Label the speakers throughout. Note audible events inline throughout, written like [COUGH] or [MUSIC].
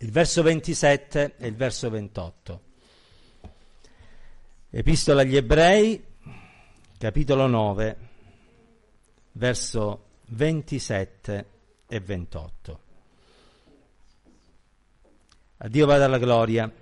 Speaker 1: il verso 27 e il verso 28. Epistola agli ebrei, capitolo 9, verso 27 e 28. A Dio vada la gloria.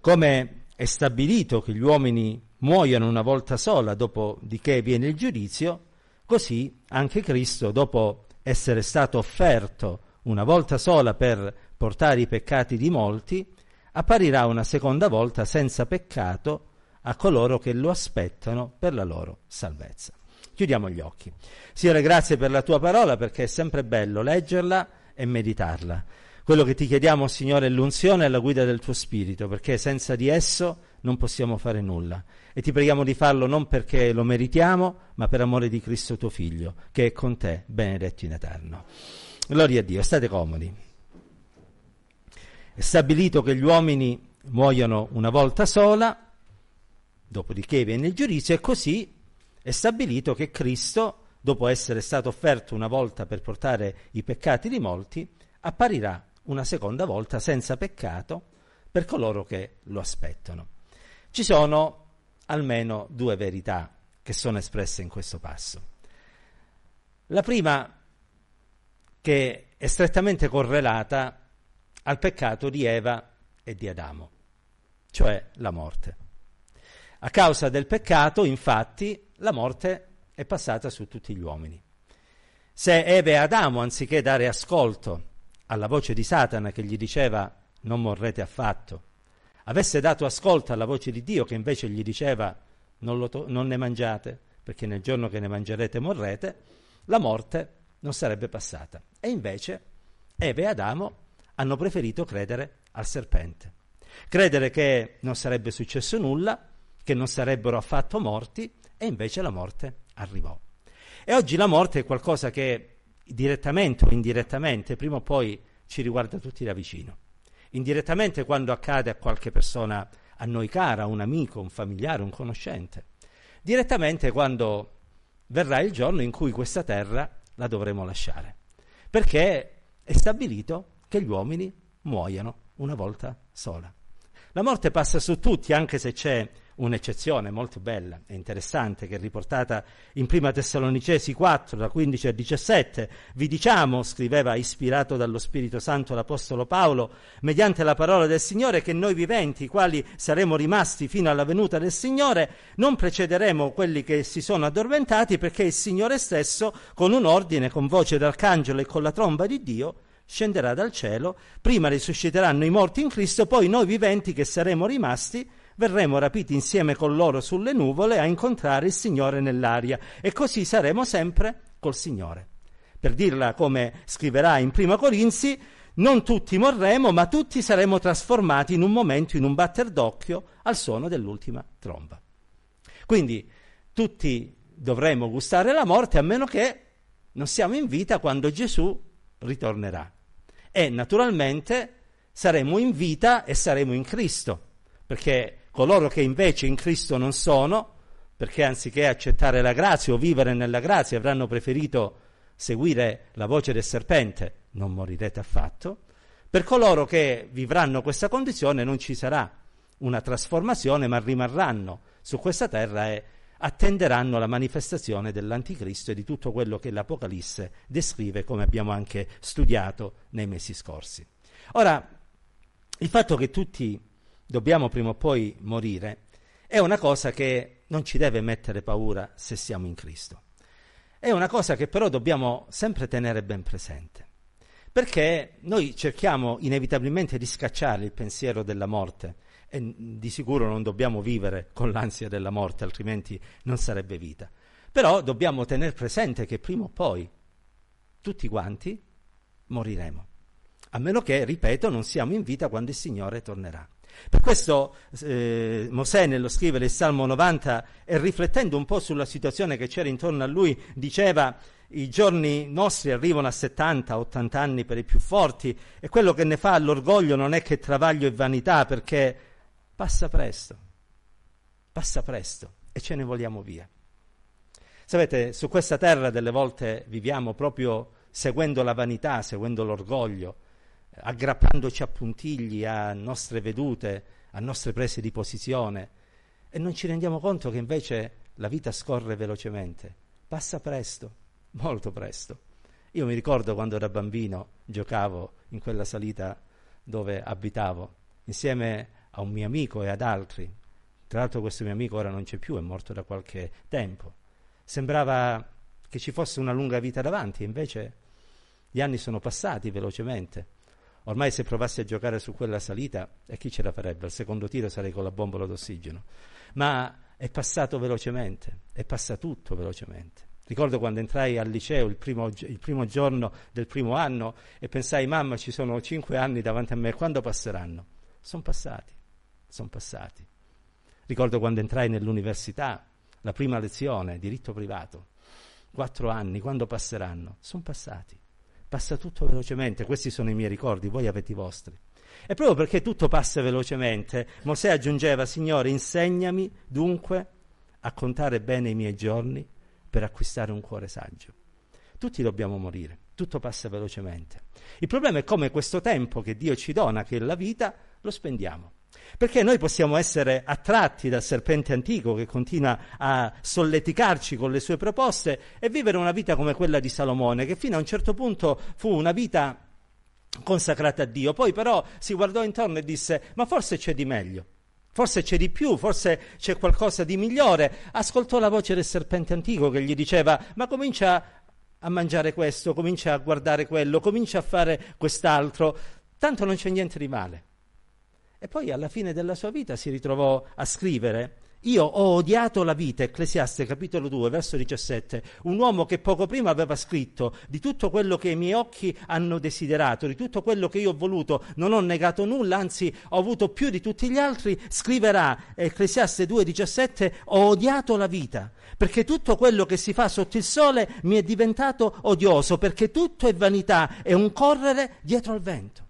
Speaker 1: Come è stabilito che gli uomini muoiono una volta sola dopo di che viene il giudizio, così anche Cristo, dopo essere stato offerto una volta sola per portare i peccati di molti, apparirà una seconda volta senza peccato a coloro che lo aspettano per la loro salvezza. Chiudiamo gli occhi. Signore, grazie per la tua parola perché è sempre bello leggerla e meditarla. Quello che ti chiediamo, Signore, è l'unzione e la guida del tuo Spirito, perché senza di esso non possiamo fare nulla. E ti preghiamo di farlo non perché lo meritiamo, ma per amore di Cristo tuo Figlio, che è con te, benedetto in eterno. Gloria a Dio, state comodi. È stabilito che gli uomini muoiono una volta sola, dopodiché viene il giudizio, e così è stabilito che Cristo, dopo essere stato offerto una volta per portare i peccati di molti, apparirà una seconda volta senza peccato per coloro che lo aspettano. Ci sono almeno due verità che sono espresse in questo passo. La prima che è strettamente correlata al peccato di Eva e di Adamo, cioè la morte. A causa del peccato, infatti, la morte è passata su tutti gli uomini. Se Eva e Adamo, anziché dare ascolto alla voce di Satana che gli diceva non morrete affatto, avesse dato ascolto alla voce di Dio che invece gli diceva non, to- non ne mangiate, perché nel giorno che ne mangerete morrete, la morte non sarebbe passata. E invece Eva e Adamo hanno preferito credere al serpente, credere che non sarebbe successo nulla, che non sarebbero affatto morti e invece la morte arrivò. E oggi la morte è qualcosa che direttamente o indirettamente prima o poi ci riguarda tutti da vicino. Indirettamente quando accade a qualche persona a noi cara, un amico, un familiare, un conoscente. Direttamente quando verrà il giorno in cui questa terra la dovremo lasciare. Perché è stabilito che gli uomini muoiano una volta sola. La morte passa su tutti, anche se c'è un'eccezione molto bella e interessante che è riportata in Prima Tessalonicesi 4, da 15 a 17. Vi diciamo, scriveva ispirato dallo Spirito Santo l'Apostolo Paolo, mediante la parola del Signore, che noi viventi, i quali saremo rimasti fino alla venuta del Signore, non precederemo quelli che si sono addormentati, perché il Signore stesso, con un ordine, con voce d'arcangelo e con la tromba di Dio, scenderà dal cielo, prima risusciteranno i morti in Cristo, poi noi viventi che saremo rimasti, verremo rapiti insieme con loro sulle nuvole a incontrare il Signore nell'aria e così saremo sempre col Signore. Per dirla come scriverà in Prima Corinzi, non tutti morremo, ma tutti saremo trasformati in un momento, in un batter d'occhio, al suono dell'ultima tromba. Quindi tutti dovremo gustare la morte a meno che non siamo in vita quando Gesù ritornerà. E naturalmente saremo in vita e saremo in Cristo, perché Coloro che invece in Cristo non sono, perché anziché accettare la grazia o vivere nella grazia avranno preferito seguire la voce del serpente, non morirete affatto. Per coloro che vivranno questa condizione non ci sarà una trasformazione, ma rimarranno su questa terra e attenderanno la manifestazione dell'anticristo e di tutto quello che l'Apocalisse descrive, come abbiamo anche studiato nei mesi scorsi. Ora, il fatto che tutti dobbiamo prima o poi morire, è una cosa che non ci deve mettere paura se siamo in Cristo. È una cosa che però dobbiamo sempre tenere ben presente, perché noi cerchiamo inevitabilmente di scacciare il pensiero della morte e di sicuro non dobbiamo vivere con l'ansia della morte, altrimenti non sarebbe vita. Però dobbiamo tenere presente che prima o poi tutti quanti moriremo, a meno che, ripeto, non siamo in vita quando il Signore tornerà. Per questo eh, Mosè nello scrivere il Salmo 90 e riflettendo un po' sulla situazione che c'era intorno a lui diceva i giorni nostri arrivano a 70, 80 anni per i più forti e quello che ne fa all'orgoglio non è che travaglio e vanità perché passa presto, passa presto e ce ne vogliamo via. Sapete, su questa terra delle volte viviamo proprio seguendo la vanità, seguendo l'orgoglio, aggrappandoci a puntigli, a nostre vedute, a nostre prese di posizione e non ci rendiamo conto che invece la vita scorre velocemente, passa presto, molto presto. Io mi ricordo quando da bambino giocavo in quella salita dove abitavo, insieme a un mio amico e ad altri. Tra l'altro questo mio amico ora non c'è più, è morto da qualche tempo. Sembrava che ci fosse una lunga vita davanti, invece gli anni sono passati velocemente. Ormai se provassi a giocare su quella salita, e chi ce la farebbe? Al secondo tiro sarei con la bombola d'ossigeno. Ma è passato velocemente, è passato tutto velocemente. Ricordo quando entrai al liceo il primo, il primo, giorno del primo anno e pensai, mamma, ci sono cinque anni davanti a me, quando passeranno? Sono passati, sono passati. Ricordo quando entrai nell'università, la prima lezione, diritto privato, quattro anni, quando passeranno? Sono passati. Passa tutto velocemente, questi sono i miei ricordi, voi avete i vostri. E proprio perché tutto passa velocemente, Mosè aggiungeva, Signore, insegnami dunque a contare bene i miei giorni per acquistare un cuore saggio. Tutti dobbiamo morire, tutto passa velocemente. Il problema è come questo tempo che Dio ci dona, che è la vita, lo spendiamo. Perché noi possiamo essere attratti dal serpente antico che continua a solleticarci con le sue proposte e vivere una vita come quella di Salomone, che fino a un certo punto fu una vita consacrata a Dio. Poi però si guardò intorno e disse, ma forse c'è di meglio. Forse c'è di più, forse c'è qualcosa di migliore. Ascoltò la voce del serpente antico che gli diceva: Ma comincia a mangiare questo, comincia a guardare quello, comincia a fare quest'altro. Tanto non c'è niente di male. E poi alla fine della sua vita si ritrovò a scrivere io ho odiato la vita, Ecclesiaste capitolo 2, verso 17, un uomo che poco prima aveva scritto di tutto quello che i miei occhi hanno desiderato, di tutto quello che io ho voluto, non ho negato nulla, anzi ho avuto più di tutti gli altri, scriverà Ecclesiaste 2, 17, ho odiato la vita, perché tutto quello che si fa sotto il sole mi è diventato odioso, perché tutto è vanità, è un correre dietro al vento.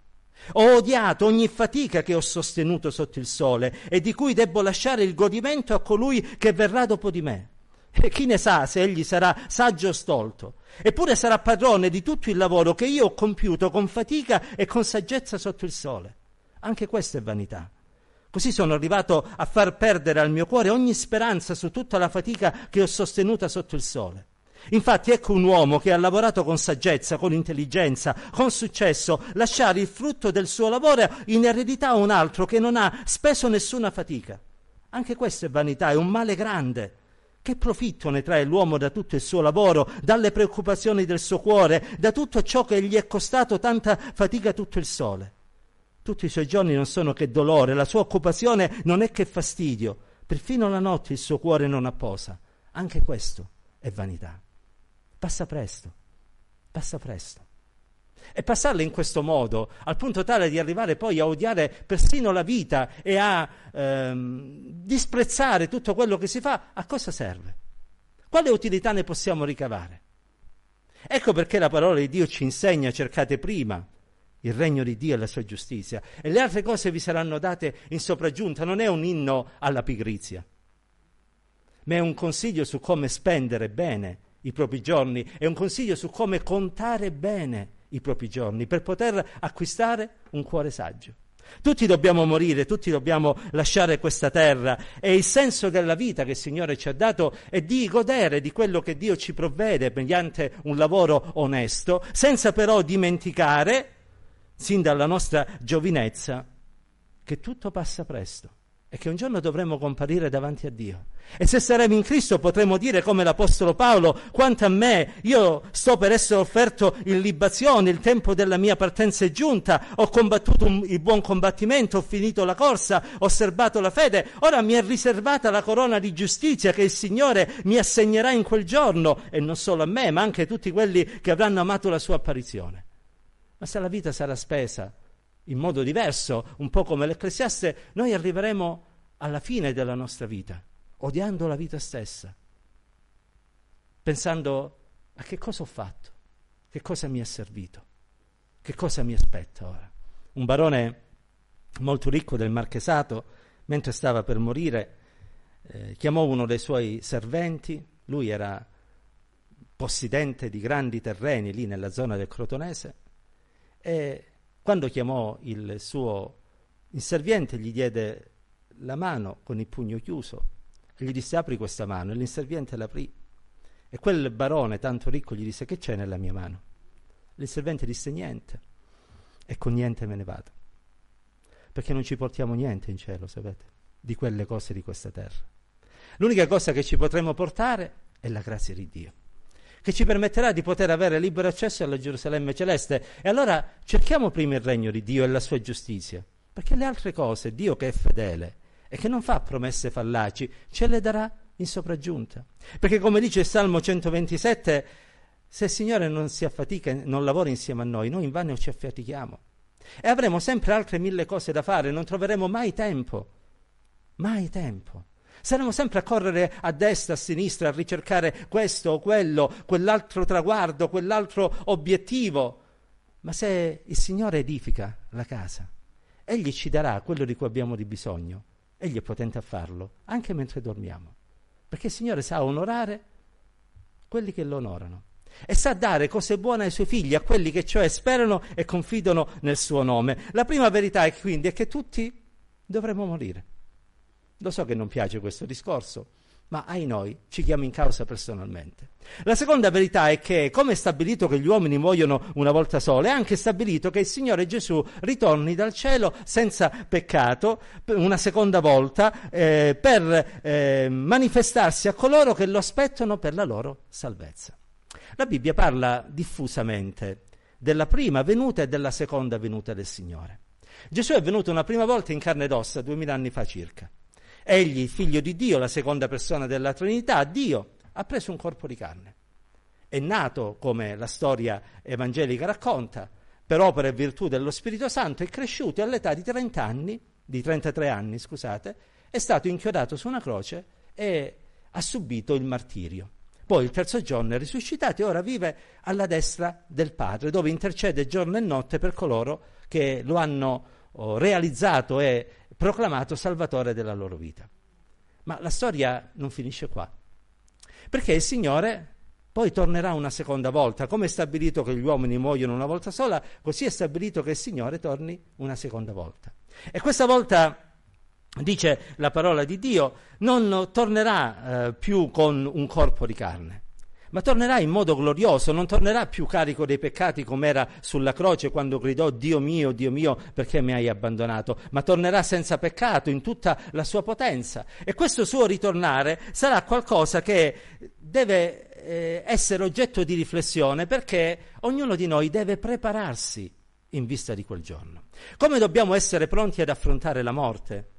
Speaker 1: Ho odiato ogni fatica che ho sostenuto sotto il sole e di cui debbo lasciare il godimento a colui che verrà dopo di me. E chi ne sa se egli sarà saggio o stolto? Eppure sarà padrone di tutto il lavoro che io ho compiuto con fatica e con saggezza sotto il sole. Anche questa è vanità. Così sono arrivato a far perdere al mio cuore ogni speranza su tutta la fatica che ho sostenuta sotto il sole. Infatti ecco un uomo che ha lavorato con saggezza, con intelligenza, con successo, lasciare il frutto del suo lavoro in eredità a un altro che non ha speso nessuna fatica. Anche questa è vanità, è un male grande. Che profitto ne trae l'uomo da tutto il suo lavoro, dalle preoccupazioni del suo cuore, da tutto ciò che gli è costato tanta fatica tutto il sole? Tutti i suoi giorni non sono che dolore, la sua occupazione non è che fastidio, perfino la notte il suo cuore non apposa. Anche questo è vanità. Passa presto, passa presto. E passarla in questo modo, al punto tale di arrivare poi a odiare persino la vita e a ehm, disprezzare tutto quello che si fa, a cosa serve? Quale utilità ne possiamo ricavare? Ecco perché la parola di Dio ci insegna, cercate prima il regno di Dio e la sua giustizia, e le altre cose vi saranno date in sopraggiunta. Non è un inno alla pigrizia, ma è un consiglio su come spendere bene i propri giorni, è un consiglio su come contare bene i propri giorni per poter acquistare un cuore saggio. Tutti dobbiamo morire, tutti dobbiamo lasciare questa terra. E il senso della vita che il Signore ci ha dato è di godere di quello che Dio ci provvede mediante un lavoro onesto, senza però dimenticare, sin dalla nostra giovinezza, che tutto passa presto e che un giorno dovremo comparire davanti a Dio. E se saremo in Cristo potremo dire come l'Apostolo Paolo, quanto a me, io sto per essere offerto in libazione, il tempo della mia partenza è giunta, ho combattuto un, il buon combattimento, ho finito la corsa, ho serbato la fede, ora mi è riservata la corona di giustizia che il Signore mi assegnerà in quel giorno, e non solo a me, ma anche a tutti quelli che avranno amato la sua apparizione. Ma se la vita sarà spesa in modo diverso, un po' come l'Ecclesiaste, noi arriveremo alla fine della nostra vita, odiando la vita stessa, pensando a che cosa ho fatto, che cosa mi è servito, che cosa mi aspetta ora. Un barone molto ricco del marchesato, mentre stava per morire, eh, chiamò uno dei suoi serventi, lui era possidente di grandi terreni lì nella zona del Crotonese, e quando chiamò il suo inserviente, gli diede la mano con il pugno chiuso e gli disse apri questa mano e l'inserviente l'aprì. E quel barone tanto ricco gli disse che c'è nella mia mano? L'inserviente disse niente e con niente me ne vado. Perché non ci portiamo niente in cielo, sapete, di quelle cose di questa terra. L'unica cosa che ci potremo portare è la grazia di Dio, che ci permetterà di poter avere libero accesso alla Gerusalemme celeste. E allora cerchiamo prima il regno di Dio e la sua giustizia, perché le altre cose, Dio che è fedele e che non fa promesse fallaci, ce le darà in sopraggiunta. Perché come dice il Salmo 127, se il Signore non si affatica, non lavora insieme a noi, noi invano ci affatichiamo. E avremo sempre altre mille cose da fare, non troveremo mai tempo. Mai tempo. Saremo sempre a correre a destra, a sinistra, a ricercare questo o quello, quell'altro traguardo, quell'altro obiettivo. Ma se il Signore edifica la casa, Egli ci darà quello di cui abbiamo di bisogno. Egli è potente a farlo, anche mentre dormiamo. Perché il Signore sa onorare quelli che lo onorano e sa dare cose buone ai suoi figli, a quelli che cioè sperano e confidano nel suo nome. La prima verità è quindi è che tutti dovremo morire. Lo so che non piace questo discorso, ma ai noi ci chiama in causa personalmente. La seconda verità è che, come è stabilito che gli uomini muoiono una volta sola, è anche stabilito che il Signore Gesù ritorni dal cielo senza peccato una seconda volta eh, per eh, manifestarsi a coloro che lo aspettano per la loro salvezza. La Bibbia parla diffusamente della prima venuta e della seconda venuta del Signore. Gesù è venuto una prima volta in carne ed ossa, duemila anni fa circa. Egli, figlio di Dio, la seconda persona della Trinità, Dio, ha preso un corpo di carne. È nato, come la storia evangelica racconta, per opera e virtù dello Spirito Santo, è cresciuto all'età di 30 anni, di 33 anni, scusate, è stato inchiodato su una croce e ha subito il martirio. Poi il terzo giorno è risuscitato e ora vive alla destra del Padre, dove intercede giorno e notte per coloro che lo hanno realizzato e proclamato Salvatore della loro vita. Ma la storia non finisce qua, perché il Signore poi tornerà una seconda volta. Come è stabilito che gli uomini muoiono una volta sola, così è stabilito che il Signore torni una seconda volta. E questa volta dice la parola di Dio, non tornerà eh, più con un corpo di carne, ma tornerà in modo glorioso, non tornerà più carico dei peccati come era sulla croce quando gridò Dio mio, Dio mio, perché mi hai abbandonato, ma tornerà senza peccato in tutta la sua potenza. E questo suo ritornare sarà qualcosa che deve eh, essere oggetto di riflessione perché ognuno di noi deve prepararsi in vista di quel giorno. Come dobbiamo essere pronti ad affrontare la morte?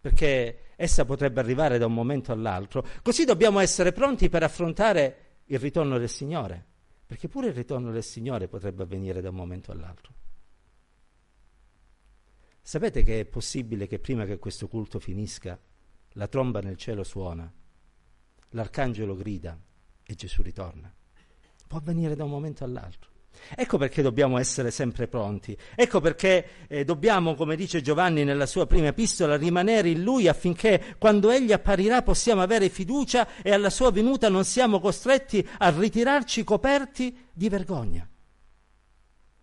Speaker 1: perché essa potrebbe arrivare da un momento all'altro, così dobbiamo essere pronti per affrontare il ritorno del Signore, perché pure il ritorno del Signore potrebbe avvenire da un momento all'altro. Sapete che è possibile che prima che questo culto finisca, la tromba nel cielo suona, l'arcangelo grida e Gesù ritorna? Può avvenire da un momento all'altro. Ecco perché dobbiamo essere sempre pronti, ecco perché eh, dobbiamo, come dice Giovanni nella sua prima epistola, rimanere in Lui affinché quando Egli apparirà possiamo avere fiducia e alla sua venuta non siamo costretti a ritirarci coperti di vergogna.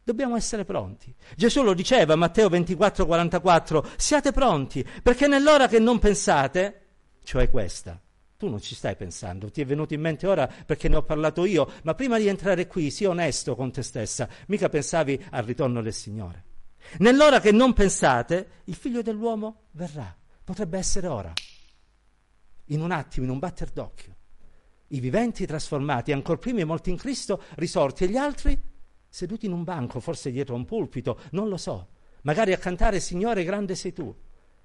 Speaker 1: Dobbiamo essere pronti. Gesù lo diceva, Matteo 24, 44, siate pronti, perché nell'ora che non pensate, cioè questa, tu non ci stai pensando, ti è venuto in mente ora perché ne ho parlato io, ma prima di entrare qui sii onesto con te stessa, mica pensavi al ritorno del Signore. Nell'ora che non pensate, il figlio dell'uomo verrà, potrebbe essere ora, in un attimo, in un batter d'occhio. I viventi trasformati, ancor prima i molti in Cristo risorti e gli altri seduti in un banco, forse dietro a un pulpito, non lo so, magari a cantare Signore grande sei tu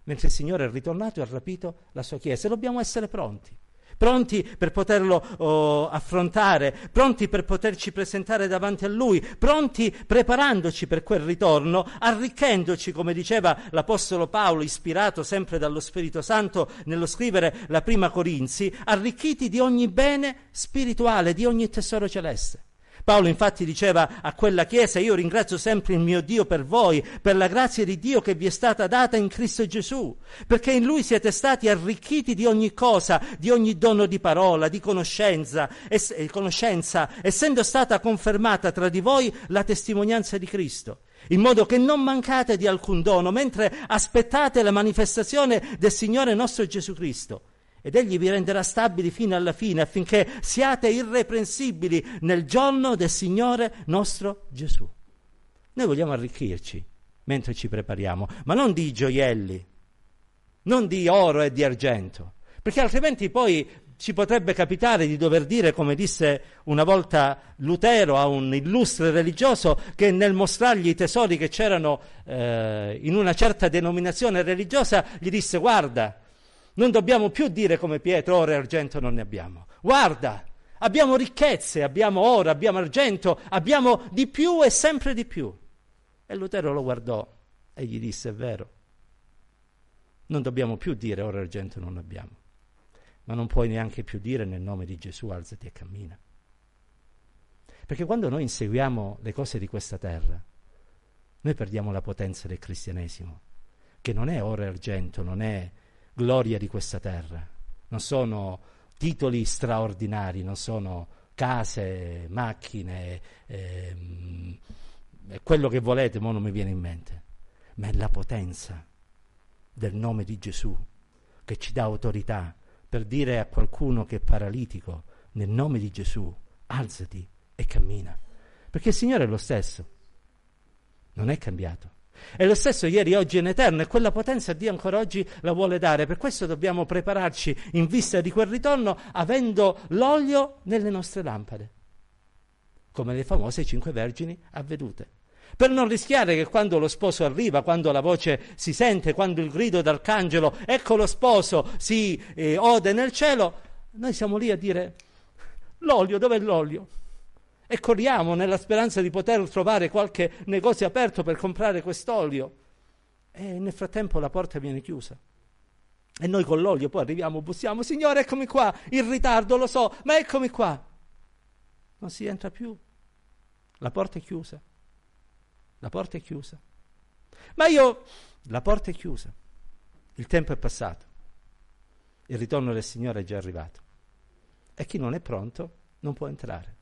Speaker 1: mentre il Signore è ritornato e ha rapito la sua Chiesa. E dobbiamo essere pronti, pronti per poterlo oh, affrontare, pronti per poterci presentare davanti a Lui, pronti preparandoci per quel ritorno, arricchendoci, come diceva l'Apostolo Paolo, ispirato sempre dallo Spirito Santo nello scrivere la prima Corinzi, arricchiti di ogni bene spirituale, di ogni tesoro celeste. Paolo infatti diceva a quella chiesa, io ringrazio sempre il mio Dio per voi, per la grazia di Dio che vi è stata data in Cristo Gesù, perché in Lui siete stati arricchiti di ogni cosa, di ogni dono di parola, di conoscenza, es- conoscenza essendo stata confermata tra di voi la testimonianza di Cristo. in modo che non mancate di alcun dono, mentre aspettate la manifestazione del Signore nostro Gesù Cristo. Ed egli vi renderà stabili fino alla fine, affinché siate irreprensibili nel giorno del Signore nostro Gesù. Noi vogliamo arricchirci mentre ci prepariamo, ma non di gioielli, non di oro e di argento, perché altrimenti poi ci potrebbe capitare di dover dire, come disse una volta Lutero a un illustre religioso, che nel mostrargli i tesori che c'erano eh, in una certa denominazione religiosa, gli disse guarda, non dobbiamo più dire come Pietro, oro e argento non ne abbiamo. Guarda, abbiamo ricchezze, abbiamo oro, abbiamo argento, abbiamo di più e sempre di più. E Lutero lo guardò e gli disse, è vero, non dobbiamo più dire oro e argento non abbiamo ma non puoi neanche più dire nel nome di Gesù alzati e cammina. Perché quando noi inseguiamo le cose di questa terra, noi perdiamo la potenza del cristianesimo, che non è oro e argento, non è gloria di questa terra, non sono titoli straordinari, non sono case, macchine, ehm, quello che volete, ma non mi viene in mente, ma è la potenza del nome di Gesù che ci dà autorità per dire a qualcuno che è paralitico, nel nome di Gesù, alzati e cammina. Perché il Signore è lo stesso, non è cambiato. È lo stesso ieri, oggi e in eterno e quella potenza Dio ancora oggi la vuole dare. Per questo dobbiamo prepararci in vista di quel ritorno avendo l'olio nelle nostre lampade, come le famose cinque vergini avvedute per non rischiare che quando lo sposo arriva, quando la voce si sente, quando il grido d'arcangelo, ecco lo sposo, si eh, ode nel cielo, noi siamo lì a dire l'olio, dov'è l'olio? E corriamo nella speranza di poter trovare qualche negozio aperto per comprare quest'olio. E nel frattempo la porta viene chiusa. E noi con l'olio poi arriviamo, bussiamo, Signore, eccomi qua, in ritardo, lo so, ma eccomi qua. Non si entra più. La porta è chiusa. La porta è chiusa. Ma io, la porta è chiusa. Il tempo è passato. Il ritorno del Signore è già arrivato. E chi non è pronto non può entrare.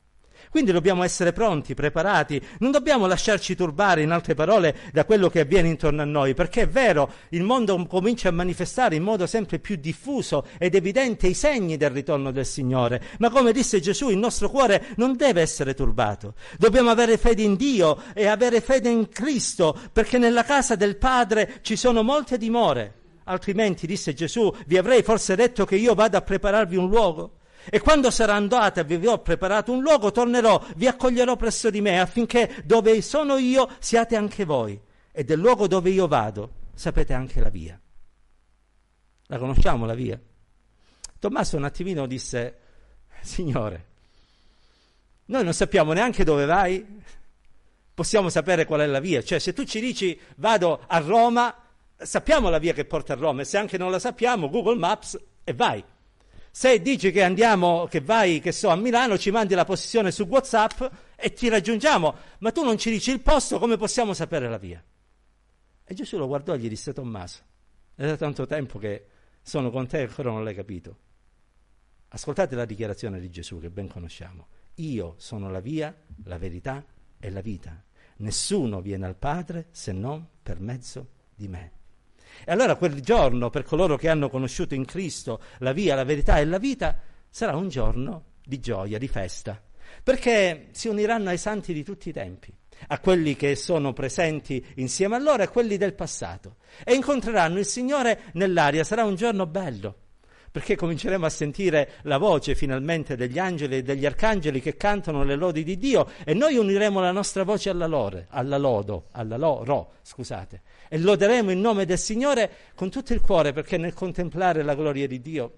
Speaker 1: Quindi dobbiamo essere pronti, preparati, non dobbiamo lasciarci turbare, in altre parole, da quello che avviene intorno a noi, perché è vero, il mondo comincia a manifestare in modo sempre più diffuso ed evidente i segni del ritorno del Signore, ma come disse Gesù, il nostro cuore non deve essere turbato. Dobbiamo avere fede in Dio e avere fede in Cristo, perché nella casa del Padre ci sono molte dimore. Altrimenti, disse Gesù, vi avrei forse detto che io vado a prepararvi un luogo. E quando sarà andata e vi ho preparato un luogo, tornerò, vi accoglierò presso di me, affinché dove sono io siate anche voi. E del luogo dove io vado sapete anche la via. La conosciamo la via? Tommaso un attimino disse, Signore, noi non sappiamo neanche dove vai, possiamo sapere qual è la via. Cioè, se tu ci dici vado a Roma, sappiamo la via che porta a Roma, e se anche non la sappiamo, Google Maps e vai. Se dici che andiamo, che vai, che so, a Milano, ci mandi la posizione su WhatsApp e ti raggiungiamo, ma tu non ci dici il posto, come possiamo sapere la via? E Gesù lo guardò e gli disse Tommaso, è da tanto tempo che sono con te e ancora non l'hai capito. Ascoltate la dichiarazione di Gesù che ben conosciamo. Io sono la via, la verità e la vita. Nessuno viene al Padre se non per mezzo di me. E allora quel giorno, per coloro che hanno conosciuto in Cristo la via, la verità e la vita, sarà un giorno di gioia, di festa, perché si uniranno ai santi di tutti i tempi, a quelli che sono presenti insieme a loro e a quelli del passato, e incontreranno il Signore nell'aria. Sarà un giorno bello perché cominceremo a sentire la voce finalmente degli angeli e degli arcangeli che cantano le lodi di Dio e noi uniremo la nostra voce alla lore, alla lodo, alla loro, scusate, e loderemo il nome del Signore con tutto il cuore perché nel contemplare la gloria di Dio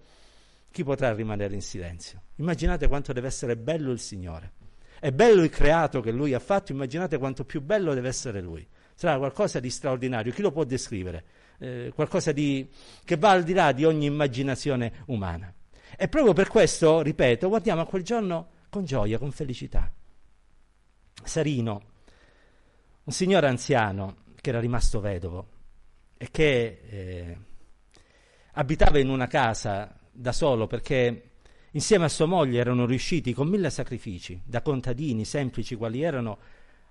Speaker 1: chi potrà rimanere in silenzio? Immaginate quanto deve essere bello il Signore. È bello il creato che Lui ha fatto, immaginate quanto più bello deve essere Lui. Sarà qualcosa di straordinario, chi lo può descrivere? Eh, qualcosa di, che va al di là di ogni immaginazione umana. E proprio per questo, ripeto, guardiamo a quel giorno con gioia, con felicità. Sarino, un signore anziano che era rimasto vedovo e che eh, abitava in una casa da solo perché insieme a sua moglie erano riusciti con mille sacrifici, da contadini semplici quali erano,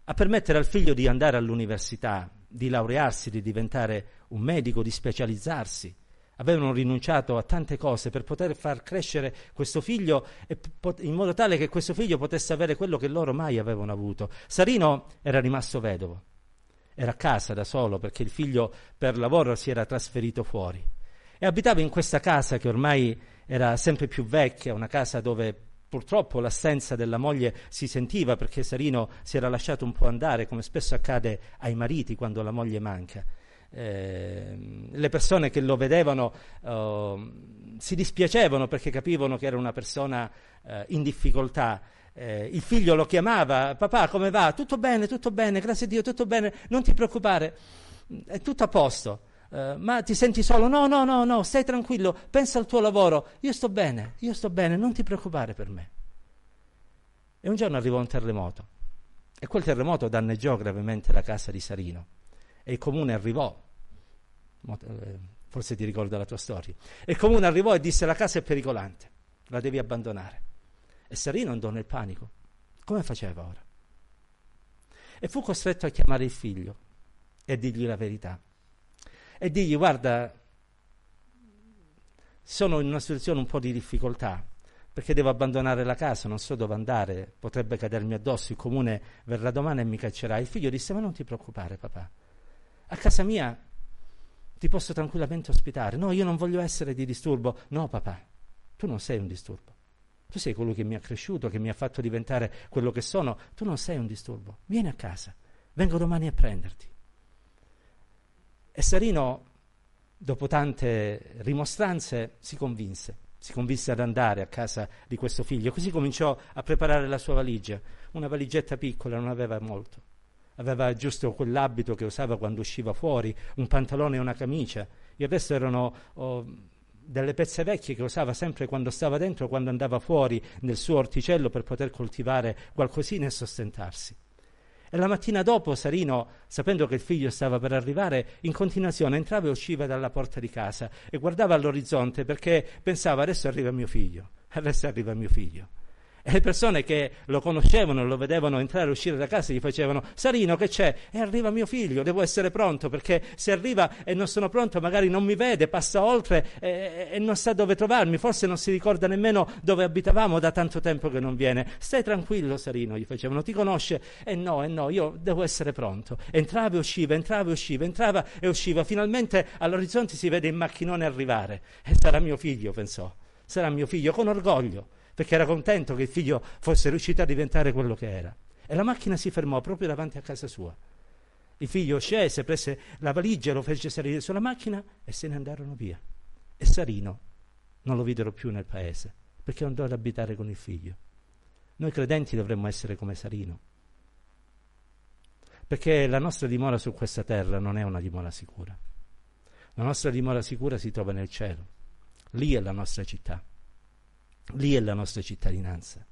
Speaker 1: a permettere al figlio di andare all'università, di laurearsi, di diventare un medico, di specializzarsi. Avevano rinunciato a tante cose per poter far crescere questo figlio in modo tale che questo figlio potesse avere quello che loro mai avevano avuto. Sarino era rimasto vedovo, era a casa da solo perché il figlio per lavoro si era trasferito fuori e abitava in questa casa che ormai era sempre più vecchia, una casa dove Purtroppo l'assenza della moglie si sentiva perché Sarino si era lasciato un po' andare, come spesso accade ai mariti quando la moglie manca. Eh, le persone che lo vedevano eh, si dispiacevano perché capivano che era una persona eh, in difficoltà. Eh, il figlio lo chiamava, papà come va? Tutto bene, tutto bene, grazie a Dio, tutto bene, non ti preoccupare, è tutto a posto. Uh, ma ti senti solo? No, no, no, no, stai tranquillo, pensa al tuo lavoro, io sto bene, io sto bene, non ti preoccupare per me. E un giorno arrivò un terremoto e quel terremoto danneggiò gravemente la casa di Sarino e il comune arrivò, eh, forse ti ricorda la tua storia, e il comune arrivò e disse la casa è pericolante, la devi abbandonare. E Sarino andò nel panico. Come faceva ora? E fu costretto a chiamare il figlio e dirgli la verità e digli guarda, sono in una situazione un po' di difficoltà perché devo abbandonare la casa, non so dove andare, potrebbe cadermi addosso, il comune verrà domani e mi caccerà. Il figlio disse ma non ti preoccupare papà, a casa mia ti posso tranquillamente ospitare. No, io non voglio essere di disturbo. No papà, tu non sei un disturbo. Tu sei colui che mi ha cresciuto, che mi ha fatto diventare quello che sono. Tu non sei un disturbo. Vieni a casa, vengo domani a prenderti. E Sarino, dopo tante rimostranze, si convinse, si convinse ad andare a casa di questo figlio. Così cominciò a preparare la sua valigia, una valigetta piccola, non aveva molto. Aveva giusto quell'abito che usava quando usciva fuori, un pantalone e una camicia. Il resto erano oh, delle pezze vecchie che usava sempre quando stava dentro, quando andava fuori nel suo orticello per poter coltivare qualcosina e sostentarsi. E la mattina dopo Sarino, sapendo che il figlio stava per arrivare, in continuazione entrava e usciva dalla porta di casa e guardava all'orizzonte perché pensava adesso arriva mio figlio, adesso arriva mio figlio. E [LAUGHS] le persone che lo conoscevano, lo vedevano entrare e uscire da casa, gli facevano: Sarino, che c'è? E arriva mio figlio, devo essere pronto perché se arriva e non sono pronto, magari non mi vede, passa oltre e, e non sa dove trovarmi, forse non si ricorda nemmeno dove abitavamo da tanto tempo che non viene. Stai tranquillo, Sarino, gli facevano: Ti conosce? E no, e no, io devo essere pronto. Entrava e usciva, entrava e usciva, entrava e usciva. Finalmente all'orizzonte si vede il macchinone arrivare. E sarà mio figlio, pensò. Sarà mio figlio, con orgoglio perché era contento che il figlio fosse riuscito a diventare quello che era. E la macchina si fermò proprio davanti a casa sua. Il figlio scese, prese la valigia, lo fece salire sulla macchina e se ne andarono via. E Sarino non lo videro più nel paese, perché andò ad abitare con il figlio. Noi credenti dovremmo essere come Sarino, perché la nostra dimora su questa terra non è una dimora sicura. La nostra dimora sicura si trova nel cielo, lì è la nostra città. Lì è la nostra cittadinanza.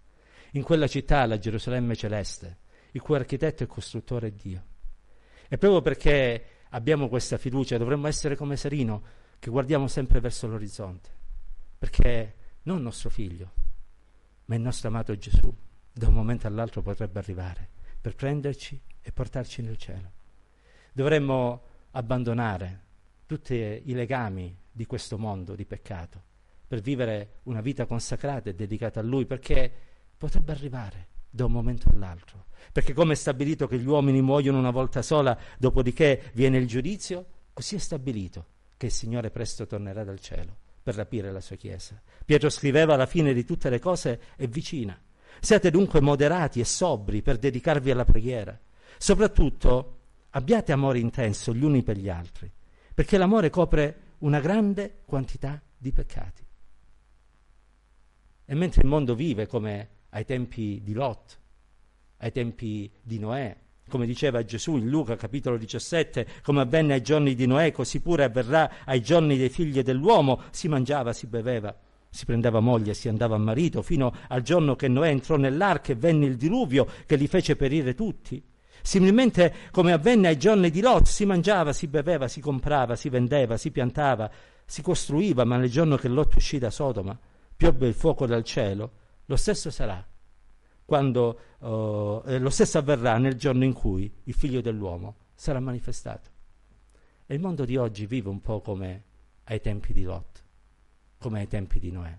Speaker 1: In quella città, la Gerusalemme celeste, il cui architetto e costruttore è Dio. E proprio perché abbiamo questa fiducia, dovremmo essere come Sarino, che guardiamo sempre verso l'orizzonte, perché non il nostro figlio, ma il nostro amato Gesù, da un momento all'altro potrebbe arrivare per prenderci e portarci nel cielo. Dovremmo abbandonare tutti i legami di questo mondo di peccato per vivere una vita consacrata e dedicata a Lui, perché potrebbe arrivare da un momento all'altro. Perché come è stabilito che gli uomini muoiono una volta sola, dopodiché viene il giudizio, così è stabilito che il Signore presto tornerà dal cielo per rapire la sua Chiesa. Pietro scriveva alla fine di tutte le cose è vicina. Siate dunque moderati e sobri per dedicarvi alla preghiera. Soprattutto abbiate amore intenso gli uni per gli altri, perché l'amore copre una grande quantità di peccati. E mentre il mondo vive come ai tempi di Lot, ai tempi di Noè, come diceva Gesù in Luca capitolo 17, come avvenne ai giorni di Noè, così pure avverrà ai giorni dei figli dell'uomo, si mangiava, si beveva, si prendeva moglie, si andava a marito, fino al giorno che Noè entrò nell'arca e venne il diluvio che li fece perire tutti. Similmente come avvenne ai giorni di Lot, si mangiava, si beveva, si comprava, si vendeva, si piantava, si costruiva, ma nel giorno che Lot uscì da Sodoma, piove il fuoco dal cielo, lo stesso sarà quando uh, lo stesso avverrà nel giorno in cui il figlio dell'uomo sarà manifestato. E il mondo di oggi vive un po' come ai tempi di Lot, come ai tempi di Noè.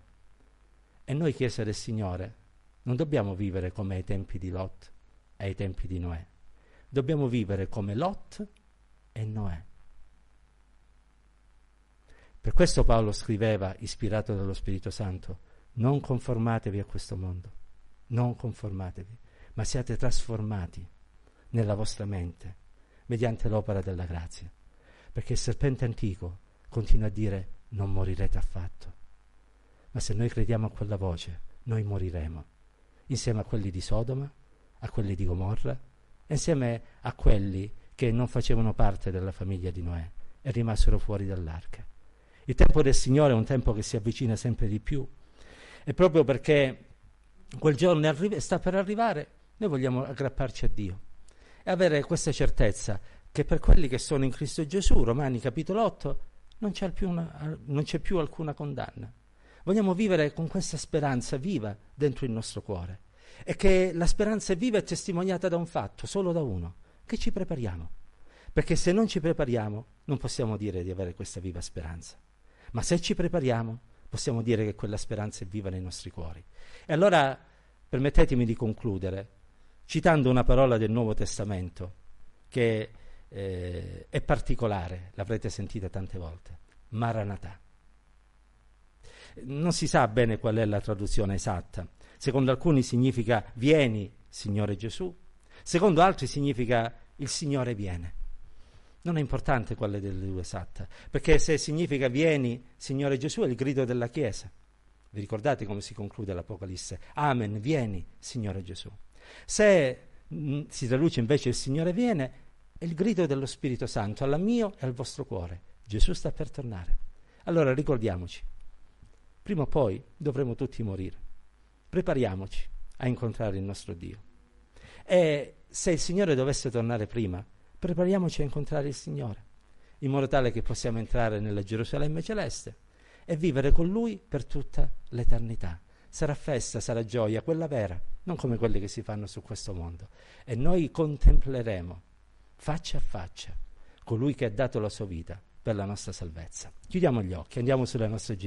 Speaker 1: E noi, Chiesa del Signore, non dobbiamo vivere come ai tempi di Lot ai tempi di Noè. Dobbiamo vivere come Lot e Noè. Per questo Paolo scriveva, ispirato dallo Spirito Santo, non conformatevi a questo mondo, non conformatevi, ma siate trasformati nella vostra mente mediante l'opera della grazia. Perché il serpente antico continua a dire non morirete affatto. Ma se noi crediamo a quella voce, noi moriremo, insieme a quelli di Sodoma, a quelli di Gomorra, insieme a quelli che non facevano parte della famiglia di Noè e rimasero fuori dall'arca. Il tempo del Signore è un tempo che si avvicina sempre di più e proprio perché quel giorno arri- sta per arrivare, noi vogliamo aggrapparci a Dio e avere questa certezza che per quelli che sono in Cristo Gesù, Romani capitolo 8, non c'è più, una, non c'è più alcuna condanna. Vogliamo vivere con questa speranza viva dentro il nostro cuore e che la speranza viva è testimoniata da un fatto, solo da uno, che ci prepariamo. Perché se non ci prepariamo non possiamo dire di avere questa viva speranza. Ma se ci prepariamo possiamo dire che quella speranza è viva nei nostri cuori. E allora permettetemi di concludere citando una parola del Nuovo Testamento che eh, è particolare, l'avrete sentita tante volte, Maranatà. Non si sa bene qual è la traduzione esatta. Secondo alcuni significa vieni, Signore Gesù, secondo altri significa il Signore viene. Non è importante quale delle due esatta, perché se significa vieni, Signore Gesù, è il grido della Chiesa. Vi ricordate come si conclude l'Apocalisse? Amen, vieni, Signore Gesù. Se mh, mm, si traduce invece il Signore viene, è il grido dello Spirito Santo al mio e al vostro cuore. Gesù sta per tornare. Allora ricordiamoci, prima o poi dovremo tutti morire. Prepariamoci a incontrare il nostro Dio. E se il Signore dovesse tornare prima, prepariamoci a incontrare il Signore, in modo tale che possiamo entrare nella Gerusalemme celeste e vivere con Lui per tutta l'eternità. Sarà festa, sarà gioia, quella vera, non come quelle che si fanno su questo mondo. E noi contempleremo faccia a faccia colui che ha dato la sua vita per la nostra salvezza. Chiudiamo gli occhi, andiamo sulle nostre